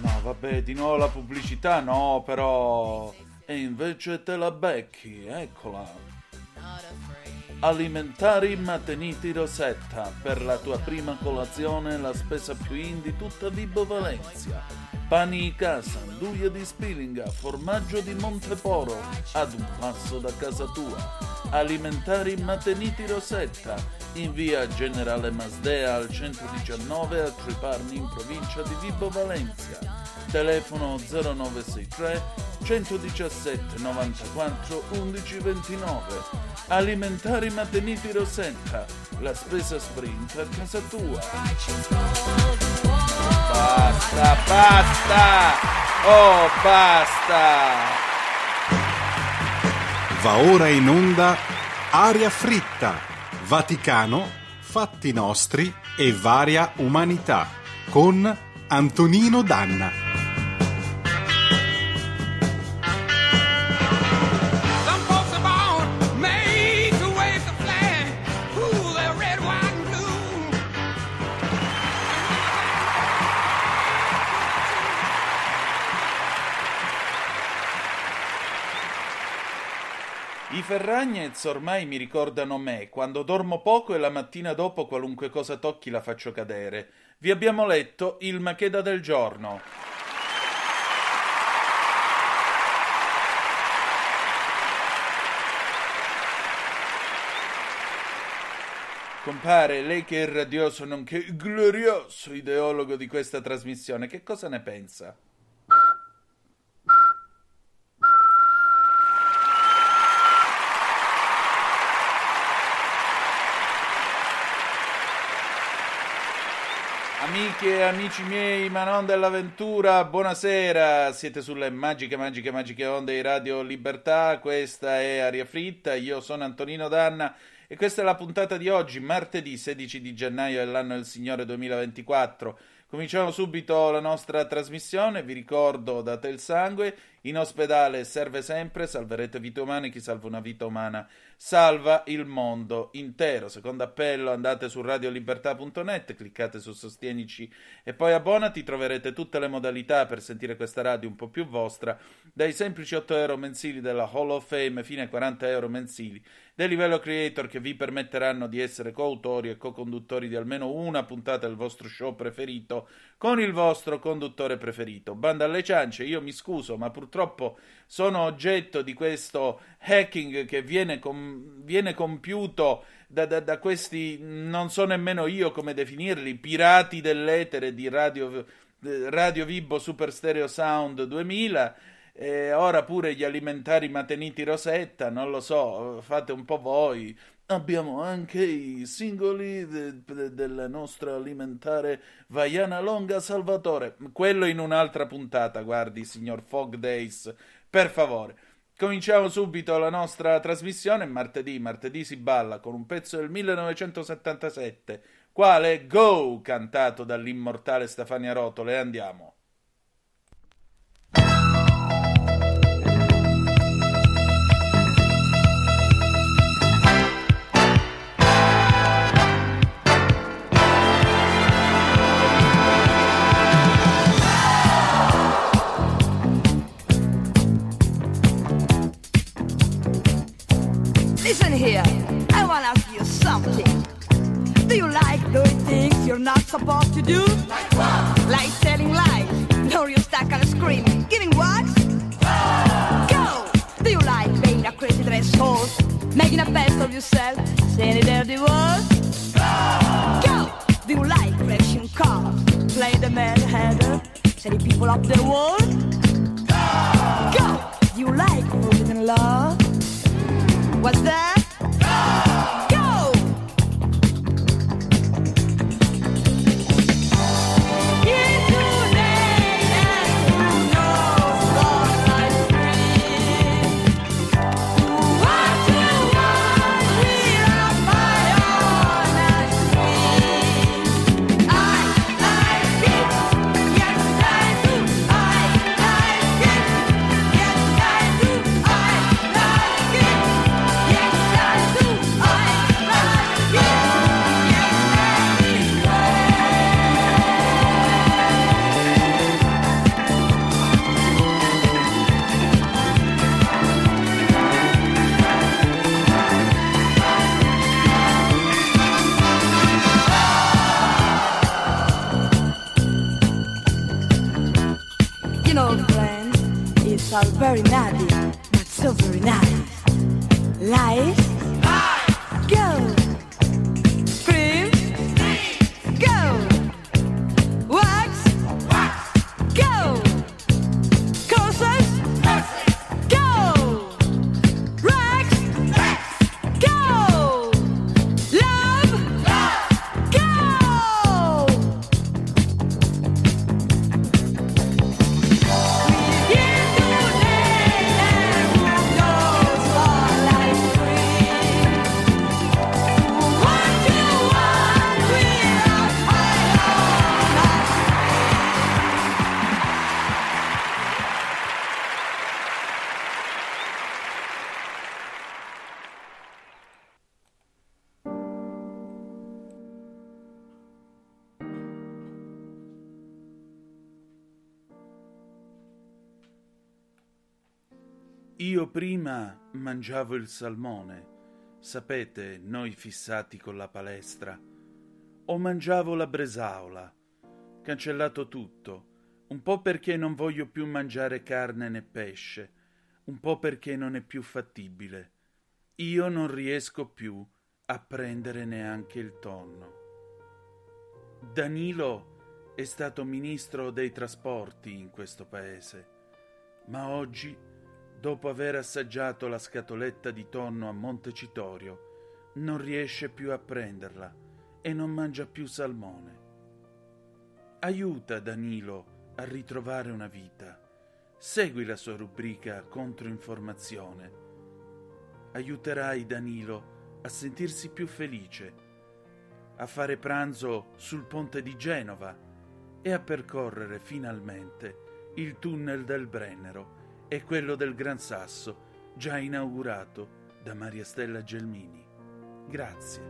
No, vabbè, di nuovo la pubblicità, no, però... E invece te la becchi, eccola. Alimentari Mateniti Rosetta, per la tua prima colazione la spesa più in di tutta Vibo Valencia. Pani di casa, anduia di Spilinga, formaggio di Monteporo, ad un passo da casa tua. Alimentari Mateniti Rosetta, in via Generale Masdea al 119 a Triparni in provincia di Vibo Valencia. Telefono 0963 117 94 11 29 Alimentari Mateniti Rosetta, la spesa sprint a casa tua. Basta, basta! Oh, basta! Va ora in onda Aria fritta, Vaticano, fatti nostri e varia umanità con Antonino Danna. Ferragnez ormai mi ricordano me, quando dormo poco e la mattina dopo qualunque cosa tocchi la faccio cadere. Vi abbiamo letto il Macheda del giorno. Compare, lei che è radioso nonché glorioso ideologo di questa trasmissione, che cosa ne pensa? Amiche amici miei, ma non dell'avventura, buonasera. Siete sulle magiche, magiche, magiche onde di Radio Libertà. Questa è Aria Fritta. Io sono Antonino Danna e questa è la puntata di oggi, martedì 16 di gennaio dell'anno del Signore 2024. Cominciamo subito la nostra trasmissione. Vi ricordo, date il sangue. In ospedale serve sempre, salverete vite umane. Chi salva una vita umana salva il mondo intero. Secondo appello, andate su radiolibertà.net, cliccate su Sostienici e poi abbonati. Troverete tutte le modalità per sentire questa radio un po' più vostra, dai semplici 8 euro mensili della Hall of Fame fino ai 40 euro mensili del livello creator che vi permetteranno di essere coautori e co-conduttori di almeno una puntata del vostro show preferito con il vostro conduttore preferito. Banda alle ciance, io mi scuso, ma purtroppo sono oggetto di questo hacking che viene, com- viene compiuto da, da, da, questi, non so nemmeno io come definirli, pirati dell'etere di Radio, Radio Vibo Super Stereo Sound 2000 e ora pure gli alimentari Mateniti Rosetta, non lo so, fate un po' voi. Abbiamo anche i singoli de, de, del nostro alimentare Vaiana Longa Salvatore. Quello in un'altra puntata, guardi, signor Fog Days, per favore. Cominciamo subito la nostra trasmissione. Martedì, martedì si balla con un pezzo del 1977, quale Go, cantato dall'immortale Stefania Rotole. Andiamo. Not supposed to do? Like what? Like telling lies, or you stuck on a screen, giving what? Go! Do you like being a crazy dress horse, making a best of yourself, saying a dirty word? Go! Do you like crashing cars, playing the mad hatter, setting people up the wall? Go! Do you like forbidden love? What's that? Prima mangiavo il salmone, sapete, noi fissati con la palestra, o mangiavo la bresaola, cancellato tutto, un po' perché non voglio più mangiare carne né pesce, un po' perché non è più fattibile. Io non riesco più a prendere neanche il tonno. Danilo è stato ministro dei trasporti in questo paese, ma oggi dopo aver assaggiato la scatoletta di tonno a Montecitorio, non riesce più a prenderla e non mangia più salmone. Aiuta Danilo a ritrovare una vita. Segui la sua rubrica Controinformazione. Aiuterai Danilo a sentirsi più felice, a fare pranzo sul ponte di Genova e a percorrere finalmente il tunnel del Brennero e quello del Gran Sasso, già inaugurato da Maria Stella Gelmini. Grazie.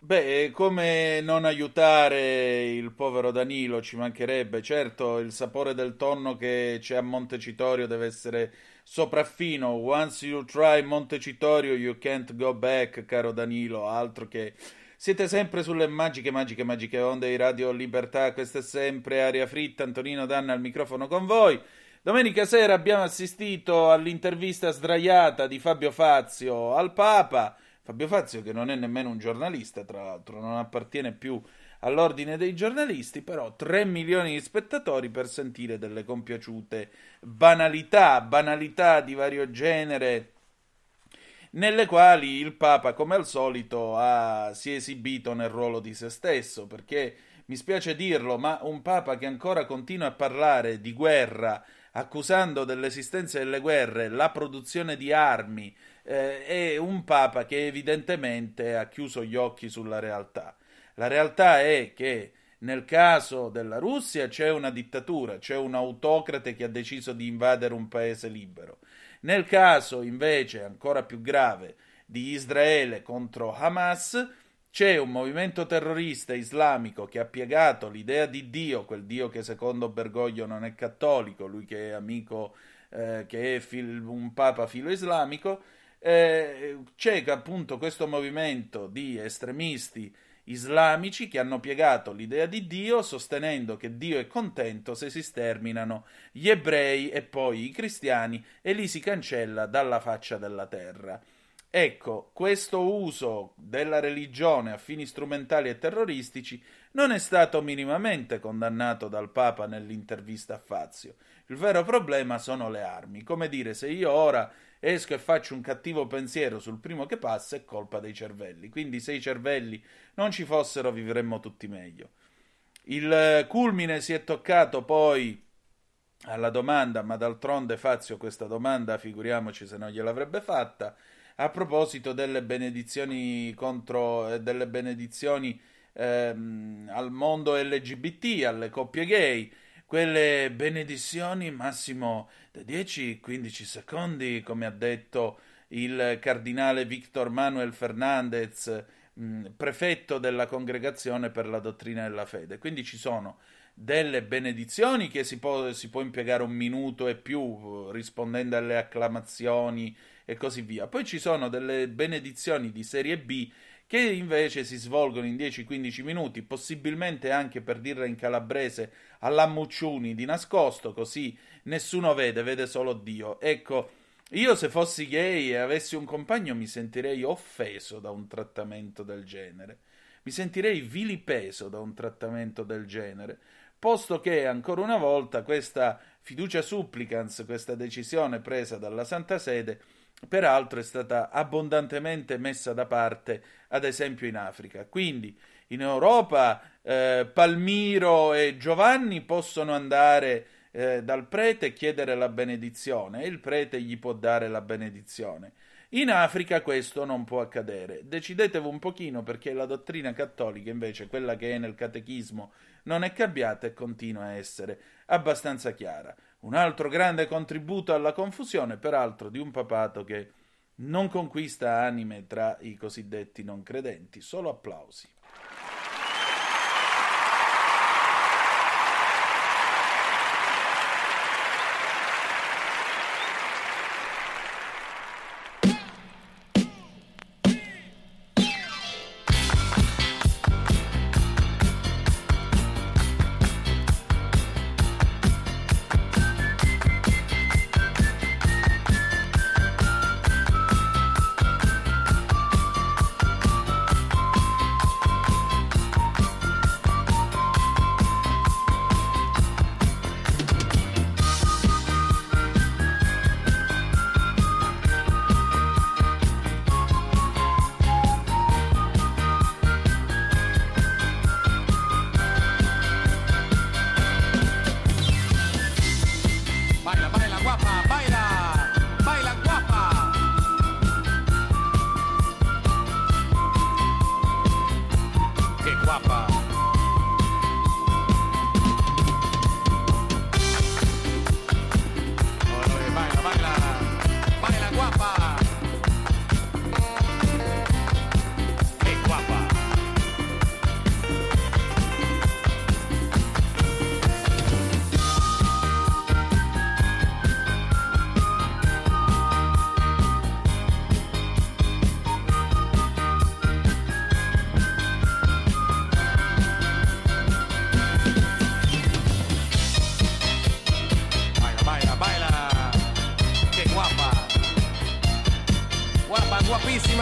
Beh, come non aiutare il povero Danilo, ci mancherebbe. Certo, il sapore del tonno che c'è a Montecitorio deve essere sopraffino. Once you try Montecitorio, you can't go back, caro Danilo. Altro che. Siete sempre sulle magiche, magiche, magiche onde di Radio Libertà. Questa è sempre Aria Fritta. Antonino Danna al microfono con voi. Domenica sera abbiamo assistito all'intervista sdraiata di Fabio Fazio al Papa. Fabio Fazio, che non è nemmeno un giornalista, tra l'altro, non appartiene più all'ordine dei giornalisti, però 3 milioni di spettatori per sentire delle compiaciute banalità, banalità di vario genere, nelle quali il Papa, come al solito, ha, si è esibito nel ruolo di se stesso, perché mi spiace dirlo, ma un Papa che ancora continua a parlare di guerra, accusando dell'esistenza delle guerre la produzione di armi, eh, è un Papa che evidentemente ha chiuso gli occhi sulla realtà. La realtà è che nel caso della Russia c'è una dittatura, c'è un autocrate che ha deciso di invadere un paese libero. Nel caso invece ancora più grave di Israele contro Hamas, c'è un movimento terrorista islamico che ha piegato l'idea di Dio, quel Dio che secondo Bergoglio non è cattolico, lui che è amico, eh, che è fil- un papa filo islamico, eh, c'è appunto questo movimento di estremisti islamici che hanno piegato l'idea di Dio sostenendo che Dio è contento se si sterminano gli ebrei e poi i cristiani e li si cancella dalla faccia della terra. Ecco, questo uso della religione a fini strumentali e terroristici non è stato minimamente condannato dal Papa nell'intervista a Fazio. Il vero problema sono le armi. Come dire, se io ora esco e faccio un cattivo pensiero sul primo che passa, è colpa dei cervelli. Quindi se i cervelli non ci fossero, vivremmo tutti meglio. Il culmine si è toccato poi alla domanda, ma d'altronde Fazio questa domanda, figuriamoci se non gliel'avrebbe fatta, a proposito delle benedizioni contro delle benedizioni ehm, al mondo LGBT, alle coppie gay quelle benedizioni massimo da 10-15 secondi, come ha detto il cardinale Victor Manuel Fernandez, mm, prefetto della congregazione per la dottrina della fede. Quindi ci sono delle benedizioni che si può, si può impiegare un minuto e più rispondendo alle acclamazioni e così via. Poi ci sono delle benedizioni di serie B che invece si svolgono in 10-15 minuti, possibilmente anche per dirla in calabrese alla Mucciuni di nascosto, così nessuno vede, vede solo Dio. Ecco, io se fossi gay e avessi un compagno mi sentirei offeso da un trattamento del genere. Mi sentirei vilipeso da un trattamento del genere, posto che ancora una volta questa fiducia supplicans, questa decisione presa dalla Santa Sede, peraltro è stata abbondantemente messa da parte, ad esempio in Africa. Quindi in Europa eh, Palmiro e Giovanni possono andare eh, dal prete e chiedere la benedizione e il prete gli può dare la benedizione. In Africa questo non può accadere. Decidetevi un pochino perché la dottrina cattolica, invece, quella che è nel catechismo, non è cambiata e continua a essere abbastanza chiara. Un altro grande contributo alla confusione, peraltro, di un papato che non conquista anime tra i cosiddetti non credenti, solo applausi.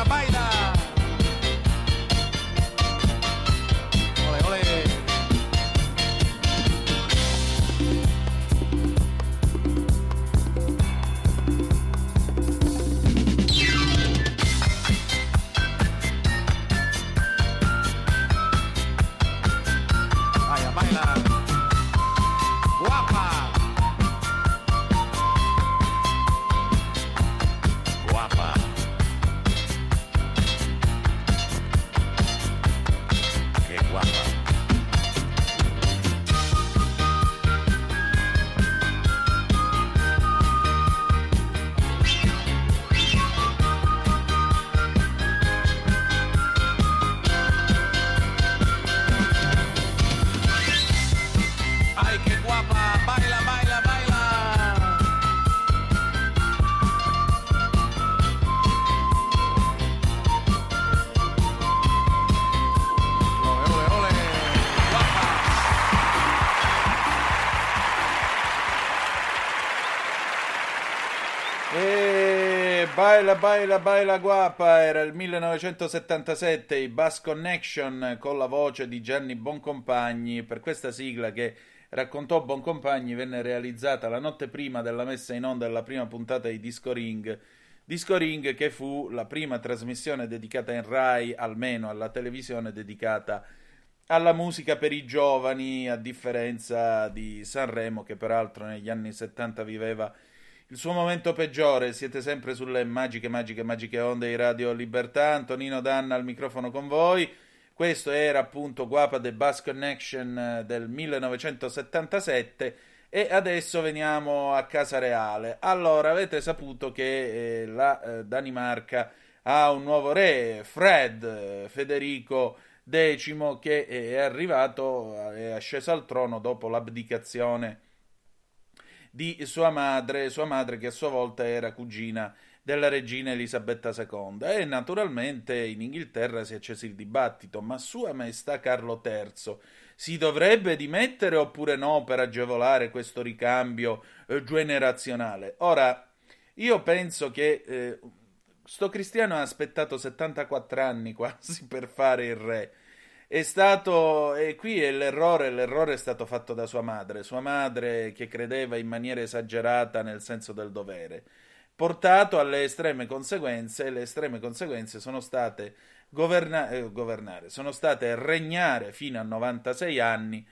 Baila, baila, baila guapa era il 1977, i Bass Connection con la voce di Gianni Boncompagni. Per questa sigla che raccontò Boncompagni venne realizzata la notte prima della messa in onda della prima puntata di Disco Ring. Disco Ring che fu la prima trasmissione dedicata in Rai, almeno alla televisione dedicata alla musica per i giovani, a differenza di Sanremo che peraltro negli anni 70 viveva il suo momento peggiore, siete sempre sulle magiche, magiche, magiche onde di Radio Libertà. Antonino Danna al microfono con voi. Questo era appunto Guapa The Bass Connection eh, del 1977 e adesso veniamo a Casa Reale. Allora, avete saputo che eh, la eh, Danimarca ha un nuovo re, Fred eh, Federico X, che è arrivato, è asceso al trono dopo l'abdicazione di sua madre, sua madre che a sua volta era cugina della regina Elisabetta II e naturalmente in Inghilterra si è acceso il dibattito, ma Sua Maestà Carlo III si dovrebbe dimettere oppure no per agevolare questo ricambio eh, generazionale? Ora, io penso che eh, sto cristiano ha aspettato 74 anni quasi per fare il re. È stato, e qui è l'errore, l'errore è stato fatto da sua madre, sua madre che credeva in maniera esagerata nel senso del dovere portato alle estreme conseguenze e le estreme conseguenze sono state governa- eh, governare, sono state regnare fino a 96 anni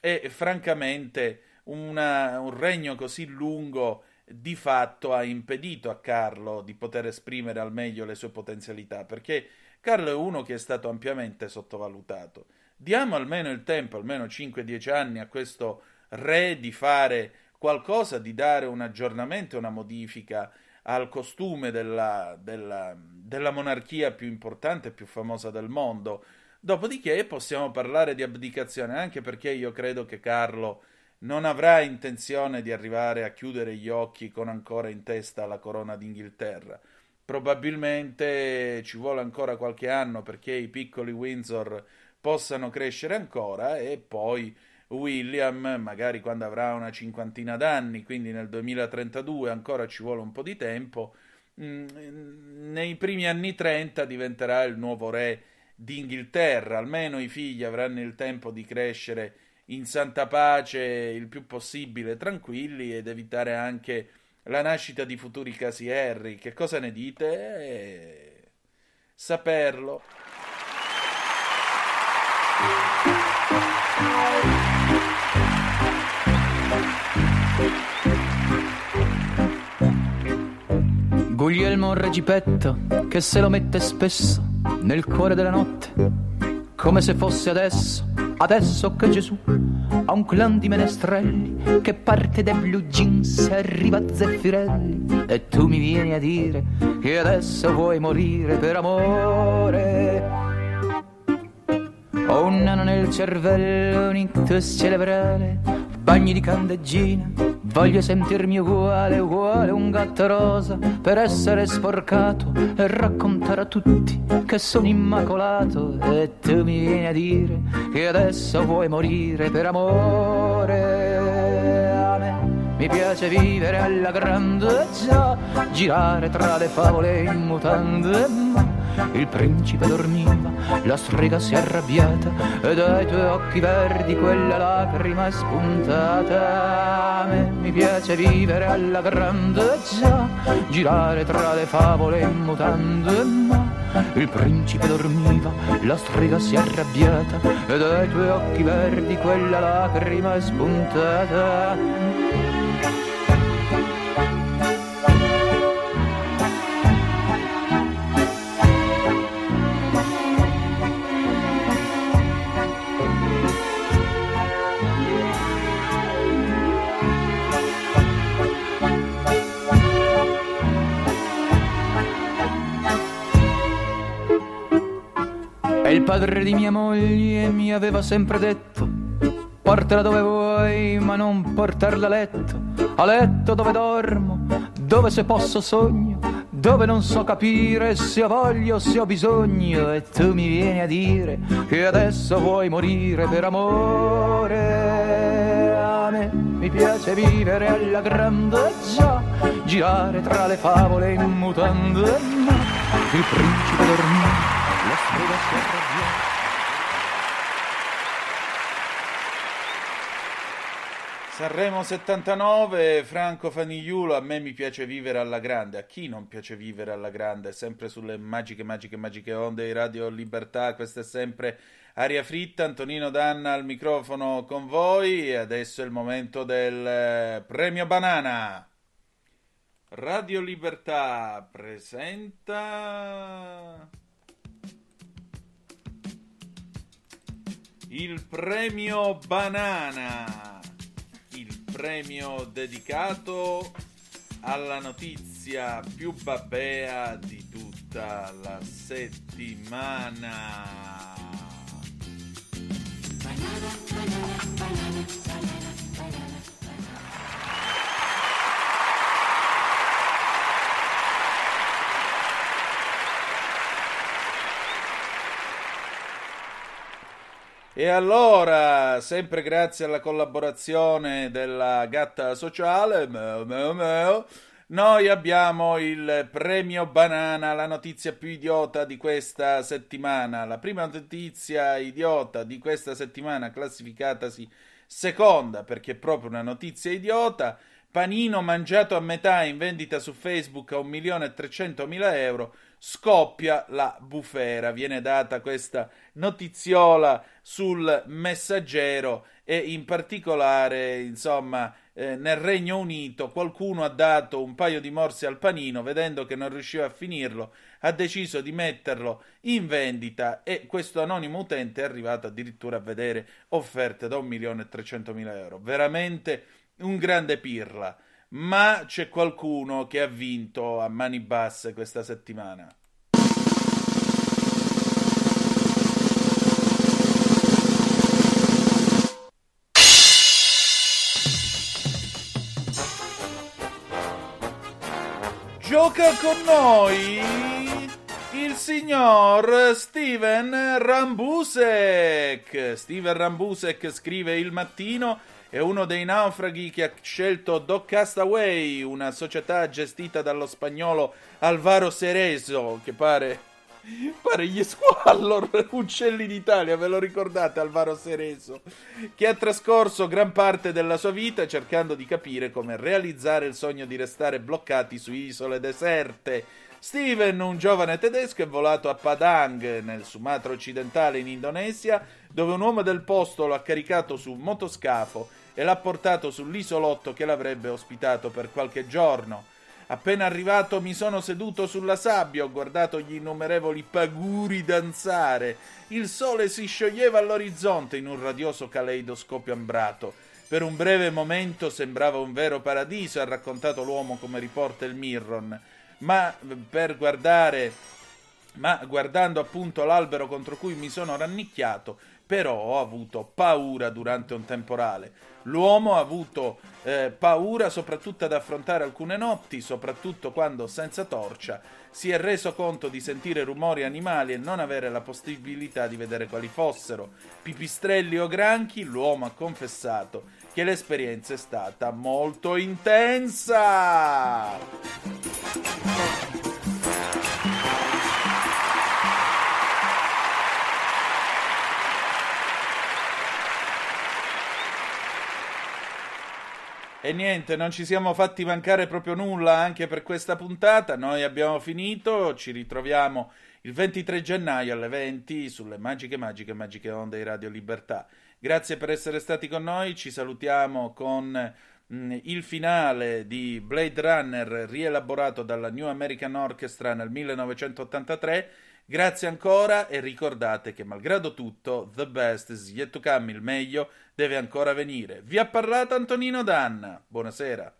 e francamente una, un regno così lungo di fatto ha impedito a Carlo di poter esprimere al meglio le sue potenzialità perché Carlo è uno che è stato ampiamente sottovalutato. Diamo almeno il tempo, almeno 5-10 anni a questo re di fare qualcosa, di dare un aggiornamento, una modifica al costume della, della, della monarchia più importante e più famosa del mondo. Dopodiché possiamo parlare di abdicazione, anche perché io credo che Carlo non avrà intenzione di arrivare a chiudere gli occhi con ancora in testa la corona d'Inghilterra. Probabilmente ci vuole ancora qualche anno perché i piccoli Windsor possano crescere ancora e poi William, magari quando avrà una cinquantina d'anni, quindi nel 2032 ancora ci vuole un po' di tempo, mm, nei primi anni 30 diventerà il nuovo re d'Inghilterra, almeno i figli avranno il tempo di crescere in santa pace il più possibile tranquilli ed evitare anche la nascita di futuri casi Harry. Che cosa ne dite? Eh, saperlo. Guglielmo Regipetto che se lo mette spesso nel cuore della notte, come se fosse adesso, adesso che Gesù ha un clan di menestrelli che parte dai blue jeans e arriva a Zeffirelli e tu mi vieni a dire che adesso vuoi morire per amore. Ho un nano nel cervello, un ictus cerebrale, bagni di candeggina Voglio sentirmi uguale, uguale un gatto rosa per essere sporcato e raccontare a tutti che sono immacolato e tu mi vieni a dire che adesso vuoi morire per amore a me. Mi piace vivere alla grande già, girare tra le favole in mutande, ma il principe dormiva, la strega si è arrabbiata e dai tuoi occhi verdi quella lacrima è spuntata. A me mi piace vivere alla grande già, girare tra le favole in mutande, ma il principe dormiva, la strega si è arrabbiata e dai tuoi occhi verdi quella lacrima è spuntata. Il padre di mia moglie mi aveva sempre detto Portala dove vuoi ma non portarla a letto. A letto dove dormo, dove se posso sogno Dove non so capire se ho voglia o se ho bisogno. E tu mi vieni a dire che adesso vuoi morire per amore. Me mi piace vivere alla grande già Girare tra le favole in mutande il principe dormì la strega si Sanremo 79, Franco Fanigliulo, a me mi piace vivere alla grande, a chi non piace vivere alla grande, sempre sulle magiche, magiche, magiche onde di Radio Libertà, questa è sempre Aria Fritta, Antonino Danna al microfono con voi e adesso è il momento del eh, premio Banana. Radio Libertà presenta... il premio Banana, premio dedicato alla notizia più babbea di tutta la settimana. Banana, banana, banana. E allora, sempre grazie alla collaborazione della gatta sociale, meo, meo, meo, noi abbiamo il premio banana, la notizia più idiota di questa settimana. La prima notizia idiota di questa settimana, classificatasi seconda perché è proprio una notizia idiota. Panino mangiato a metà in vendita su Facebook a 1.300.000 euro scoppia la bufera. Viene data questa notiziola sul messaggero e in particolare, insomma, eh, nel Regno Unito qualcuno ha dato un paio di morsi al panino, vedendo che non riusciva a finirlo, ha deciso di metterlo in vendita e questo anonimo utente è arrivato addirittura a vedere offerte da 1.300.000 euro. Veramente un grande pirla ma c'è qualcuno che ha vinto a mani basse questa settimana. Gioca con noi il signor Steven Rambusek. Steven Rambusek scrive il mattino è uno dei naufraghi che ha scelto Dock Castaway, una società gestita dallo spagnolo Alvaro Cerezo, che pare pare gli Squallor, uccelli d'Italia, ve lo ricordate Alvaro Cerezo, che ha trascorso gran parte della sua vita cercando di capire come realizzare il sogno di restare bloccati su isole deserte. Steven, un giovane tedesco, è volato a Padang, nel Sumatra occidentale in Indonesia, dove un uomo del posto lo ha caricato su un motoscafo e l'ha portato sull'isolotto che l'avrebbe ospitato per qualche giorno. Appena arrivato mi sono seduto sulla sabbia, ho guardato gli innumerevoli paguri danzare. Il sole si scioglieva all'orizzonte in un radioso caleidoscopio ambrato. Per un breve momento sembrava un vero paradiso, ha raccontato l'uomo come riporta il Mirron. Ma per guardare ma guardando appunto l'albero contro cui mi sono rannicchiato, però ho avuto paura durante un temporale. L'uomo ha avuto eh, paura soprattutto ad affrontare alcune notti, soprattutto quando senza torcia si è reso conto di sentire rumori animali e non avere la possibilità di vedere quali fossero. Pipistrelli o granchi, l'uomo ha confessato che l'esperienza è stata molto intensa. E niente, non ci siamo fatti mancare proprio nulla anche per questa puntata. Noi abbiamo finito, ci ritroviamo il 23 gennaio alle 20 sulle magiche, magiche, magiche onde di Radio Libertà. Grazie per essere stati con noi, ci salutiamo con mh, mm, il finale di Blade Runner rielaborato dalla New American Orchestra nel 1983 Grazie ancora e ricordate che malgrado tutto, the best is yet to come, il meglio deve ancora venire. Vi ha parlato Antonino Danna. Buonasera.